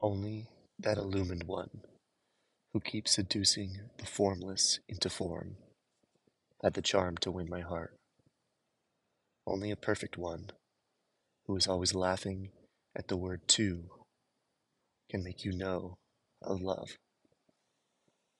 Only that illumined one, who keeps seducing the formless into form, had the charm to win my heart. Only a perfect one, who is always laughing at the word Two, can make you know of love.